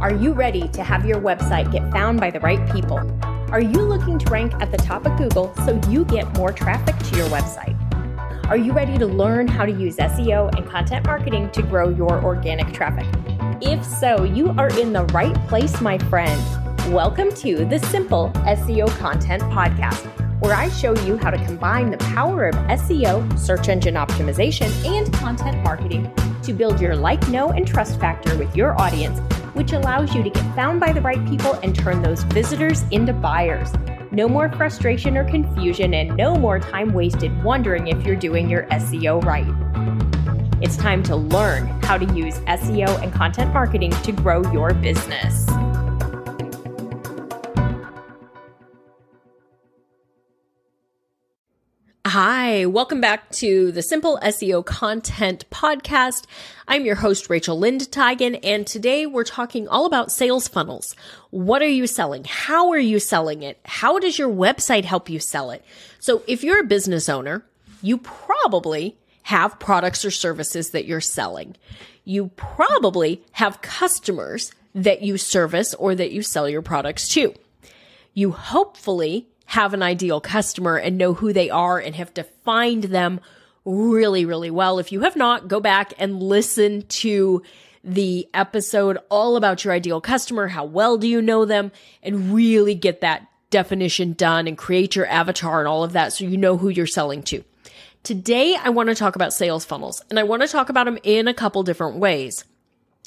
Are you ready to have your website get found by the right people? Are you looking to rank at the top of Google so you get more traffic to your website? Are you ready to learn how to use SEO and content marketing to grow your organic traffic? If so, you are in the right place, my friend. Welcome to the Simple SEO Content Podcast, where I show you how to combine the power of SEO, search engine optimization, and content marketing to build your like, know, and trust factor with your audience which allows you to get found by the right people and turn those visitors into buyers. No more frustration or confusion, and no more time wasted wondering if you're doing your SEO right. It's time to learn how to use SEO and content marketing to grow your business. Hi, welcome back to the Simple SEO Content Podcast. I'm your host, Rachel Lindteigen, and today we're talking all about sales funnels. What are you selling? How are you selling it? How does your website help you sell it? So if you're a business owner, you probably have products or services that you're selling. You probably have customers that you service or that you sell your products to. You hopefully have an ideal customer and know who they are and have defined them really, really well. If you have not, go back and listen to the episode all about your ideal customer. How well do you know them? And really get that definition done and create your avatar and all of that so you know who you're selling to. Today, I want to talk about sales funnels and I want to talk about them in a couple different ways.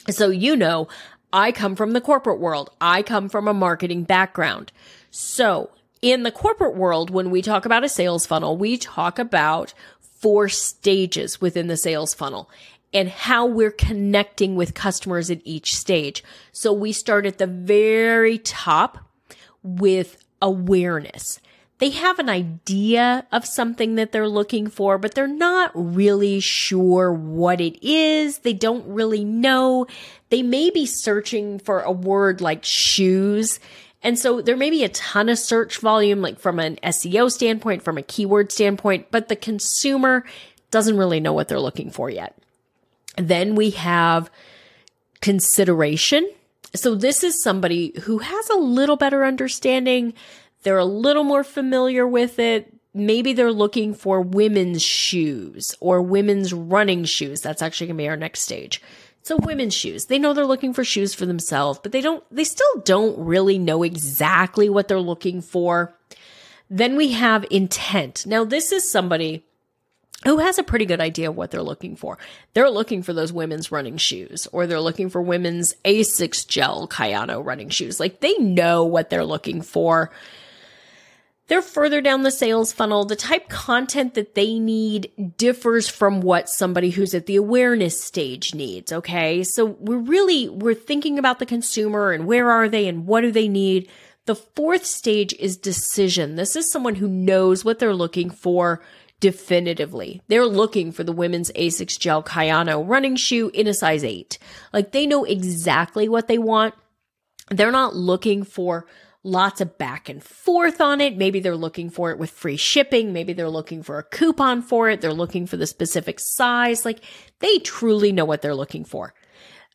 So, you know, I come from the corporate world. I come from a marketing background. So in the corporate world, when we talk about a sales funnel, we talk about four stages within the sales funnel and how we're connecting with customers at each stage. So we start at the very top with awareness. They have an idea of something that they're looking for, but they're not really sure what it is. They don't really know. They may be searching for a word like shoes and so there may be a ton of search volume, like from an SEO standpoint, from a keyword standpoint, but the consumer doesn't really know what they're looking for yet. Then we have consideration. So this is somebody who has a little better understanding. They're a little more familiar with it. Maybe they're looking for women's shoes or women's running shoes. That's actually going to be our next stage. So women's shoes. They know they're looking for shoes for themselves, but they don't, they still don't really know exactly what they're looking for. Then we have intent. Now, this is somebody who has a pretty good idea of what they're looking for. They're looking for those women's running shoes or they're looking for women's Asics gel Kayano running shoes. Like they know what they're looking for they're further down the sales funnel. The type content that they need differs from what somebody who's at the awareness stage needs. Okay. So we're really, we're thinking about the consumer and where are they and what do they need. The fourth stage is decision. This is someone who knows what they're looking for definitively. They're looking for the women's Asics Gel Kayano running shoe in a size eight. Like they know exactly what they want. They're not looking for lots of back and forth on it. Maybe they're looking for it with free shipping. Maybe they're looking for a coupon for it. They're looking for the specific size. Like they truly know what they're looking for.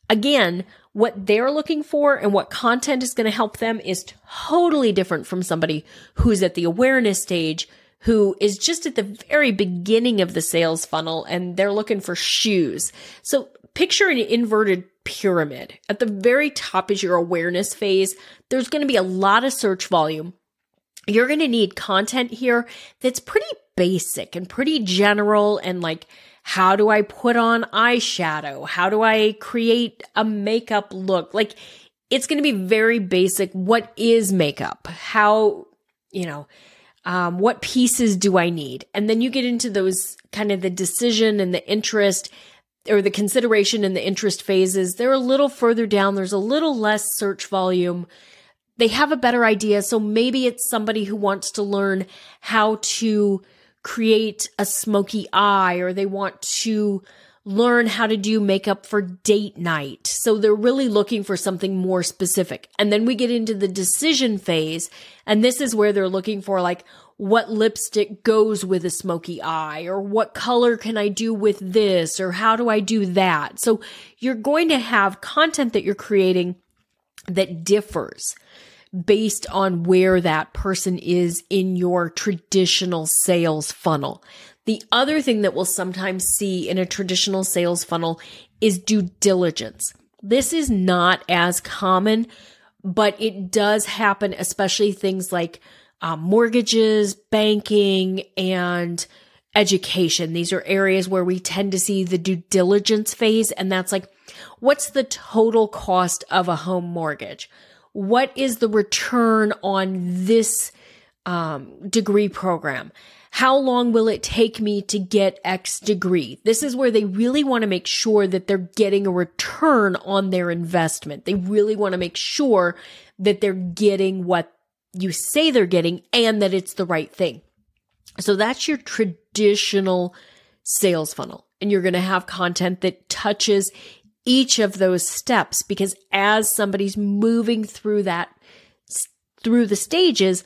Again, what they're looking for and what content is going to help them is totally different from somebody who's at the awareness stage who is just at the very beginning of the sales funnel and they're looking for shoes. So picture an inverted pyramid. At the very top is your awareness phase. There's going to be a lot of search volume. You're going to need content here that's pretty basic and pretty general and like, how do I put on eyeshadow? How do I create a makeup look? Like, it's going to be very basic. What is makeup? How, you know, um, what pieces do I need? And then you get into those kind of the decision and the interest or the consideration and the interest phases, they're a little further down. There's a little less search volume. They have a better idea. So maybe it's somebody who wants to learn how to create a smoky eye or they want to learn how to do makeup for date night. So they're really looking for something more specific. And then we get into the decision phase. And this is where they're looking for like, what lipstick goes with a smoky eye or what color can I do with this or how do I do that? So you're going to have content that you're creating that differs based on where that person is in your traditional sales funnel. The other thing that we'll sometimes see in a traditional sales funnel is due diligence. This is not as common, but it does happen, especially things like um, mortgages, banking, and education. These are areas where we tend to see the due diligence phase. And that's like, what's the total cost of a home mortgage? What is the return on this um, degree program? How long will it take me to get X degree? This is where they really want to make sure that they're getting a return on their investment. They really want to make sure that they're getting what you say they're getting and that it's the right thing. So that's your traditional sales funnel. And you're going to have content that touches each of those steps because as somebody's moving through that, through the stages,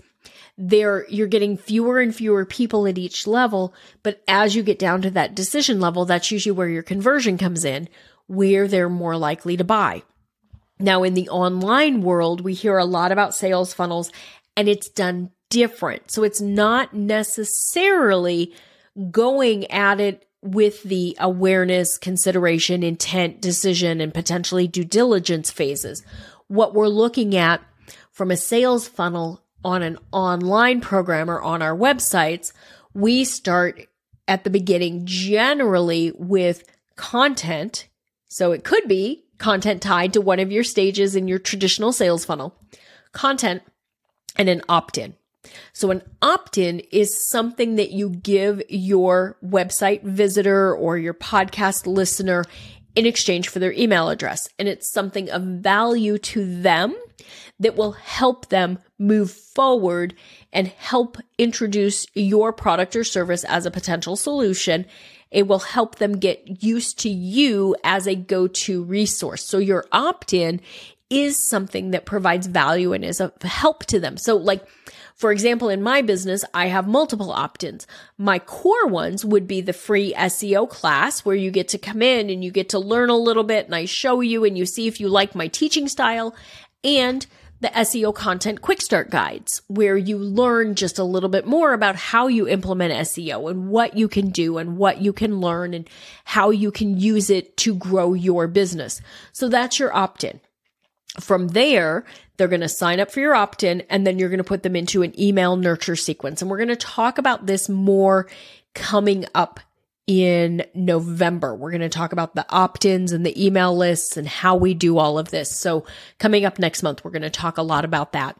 there you're getting fewer and fewer people at each level. But as you get down to that decision level, that's usually where your conversion comes in, where they're more likely to buy. Now, in the online world, we hear a lot about sales funnels and it's done different. So it's not necessarily going at it with the awareness, consideration, intent, decision, and potentially due diligence phases. What we're looking at from a sales funnel on an online program or on our websites, we start at the beginning generally with content. So it could be content tied to one of your stages in your traditional sales funnel, content, and an opt in. So an opt-in is something that you give your website visitor or your podcast listener in exchange for their email address. And it's something of value to them that will help them move forward and help introduce your product or service as a potential solution. It will help them get used to you as a go-to resource. So your opt-in is something that provides value and is a help to them. So like, for example, in my business, I have multiple opt-ins. My core ones would be the free SEO class where you get to come in and you get to learn a little bit and I show you and you see if you like my teaching style and the SEO content quick start guides where you learn just a little bit more about how you implement SEO and what you can do and what you can learn and how you can use it to grow your business. So that's your opt-in. From there, they're going to sign up for your opt in and then you're going to put them into an email nurture sequence. And we're going to talk about this more coming up in November. We're going to talk about the opt ins and the email lists and how we do all of this. So, coming up next month, we're going to talk a lot about that.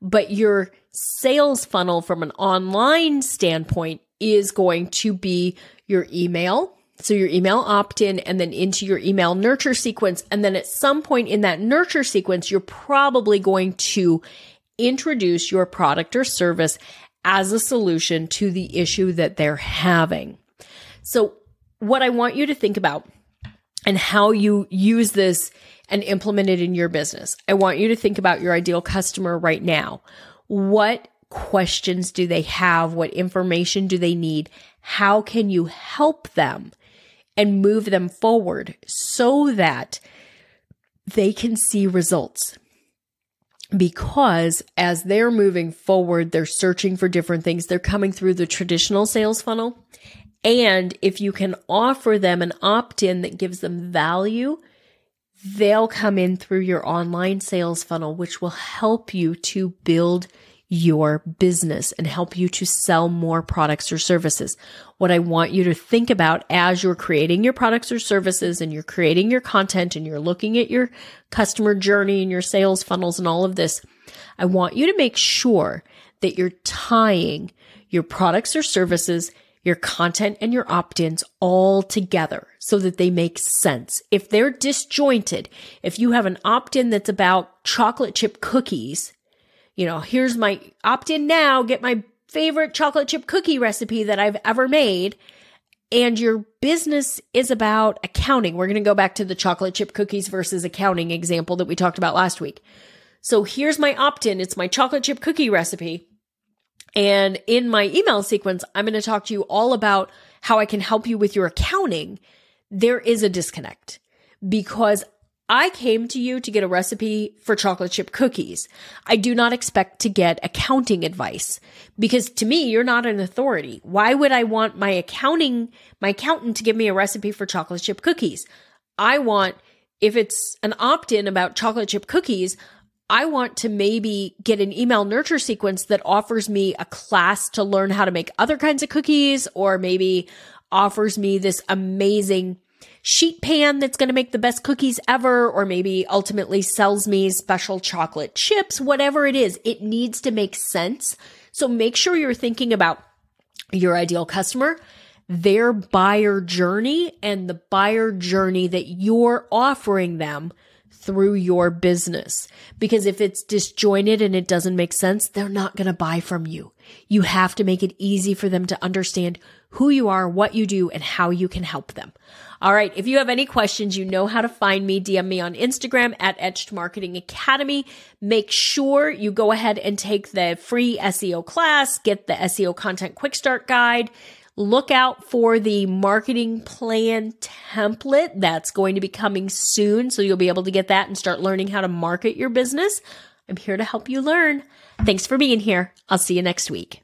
But your sales funnel from an online standpoint is going to be your email, so your email opt in and then into your email nurture sequence. And then at some point in that nurture sequence, you're probably going to introduce your product or service as a solution to the issue that they're having. So what I want you to think about and how you use this and implement it in your business. I want you to think about your ideal customer right now. What questions do they have? What information do they need? How can you help them? And move them forward so that they can see results. Because as they're moving forward, they're searching for different things. They're coming through the traditional sales funnel. And if you can offer them an opt in that gives them value, they'll come in through your online sales funnel, which will help you to build your business and help you to sell more products or services. What I want you to think about as you're creating your products or services and you're creating your content and you're looking at your customer journey and your sales funnels and all of this, I want you to make sure that you're tying your products or services your content and your opt-ins all together so that they make sense. If they're disjointed, if you have an opt-in that's about chocolate chip cookies you know, here's my opt in now, get my favorite chocolate chip cookie recipe that I've ever made. And your business is about accounting. We're going to go back to the chocolate chip cookies versus accounting example that we talked about last week. So here's my opt in. It's my chocolate chip cookie recipe. And in my email sequence, I'm going to talk to you all about how I can help you with your accounting. There is a disconnect because I came to you to get a recipe for chocolate chip cookies. I do not expect to get accounting advice because to me, you're not an authority. Why would I want my accounting, my accountant to give me a recipe for chocolate chip cookies? I want, if it's an opt in about chocolate chip cookies, I want to maybe get an email nurture sequence that offers me a class to learn how to make other kinds of cookies or maybe offers me this amazing sheet pan that's going to make the best cookies ever, or maybe ultimately sells me special chocolate chips, whatever it is, it needs to make sense. So make sure you're thinking about your ideal customer, their buyer journey, and the buyer journey that you're offering them through your business. Because if it's disjointed and it doesn't make sense, they're not going to buy from you. You have to make it easy for them to understand who you are, what you do, and how you can help them. All right. If you have any questions, you know how to find me. DM me on Instagram at Etched Marketing Academy. Make sure you go ahead and take the free SEO class, get the SEO content quick start guide. Look out for the marketing plan template that's going to be coming soon. So you'll be able to get that and start learning how to market your business. I'm here to help you learn. Thanks for being here. I'll see you next week.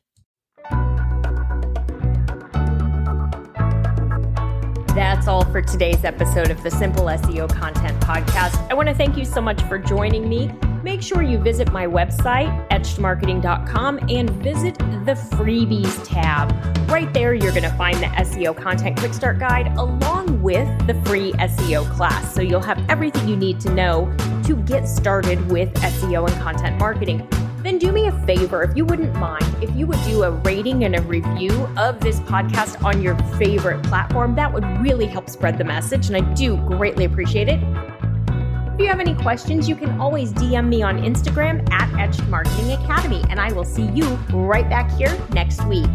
That's all for today's episode of the Simple SEO Content Podcast. I want to thank you so much for joining me. Make sure you visit my website, etchedmarketing.com, and visit the freebies tab. Right there, you're going to find the SEO Content Quick Start Guide along with the free SEO class. So you'll have everything you need to know to get started with SEO and content marketing then do me a favor, if you wouldn't mind, if you would do a rating and a review of this podcast on your favorite platform, that would really help spread the message. And I do greatly appreciate it. If you have any questions, you can always DM me on Instagram at Etched Marketing Academy, and I will see you right back here next week.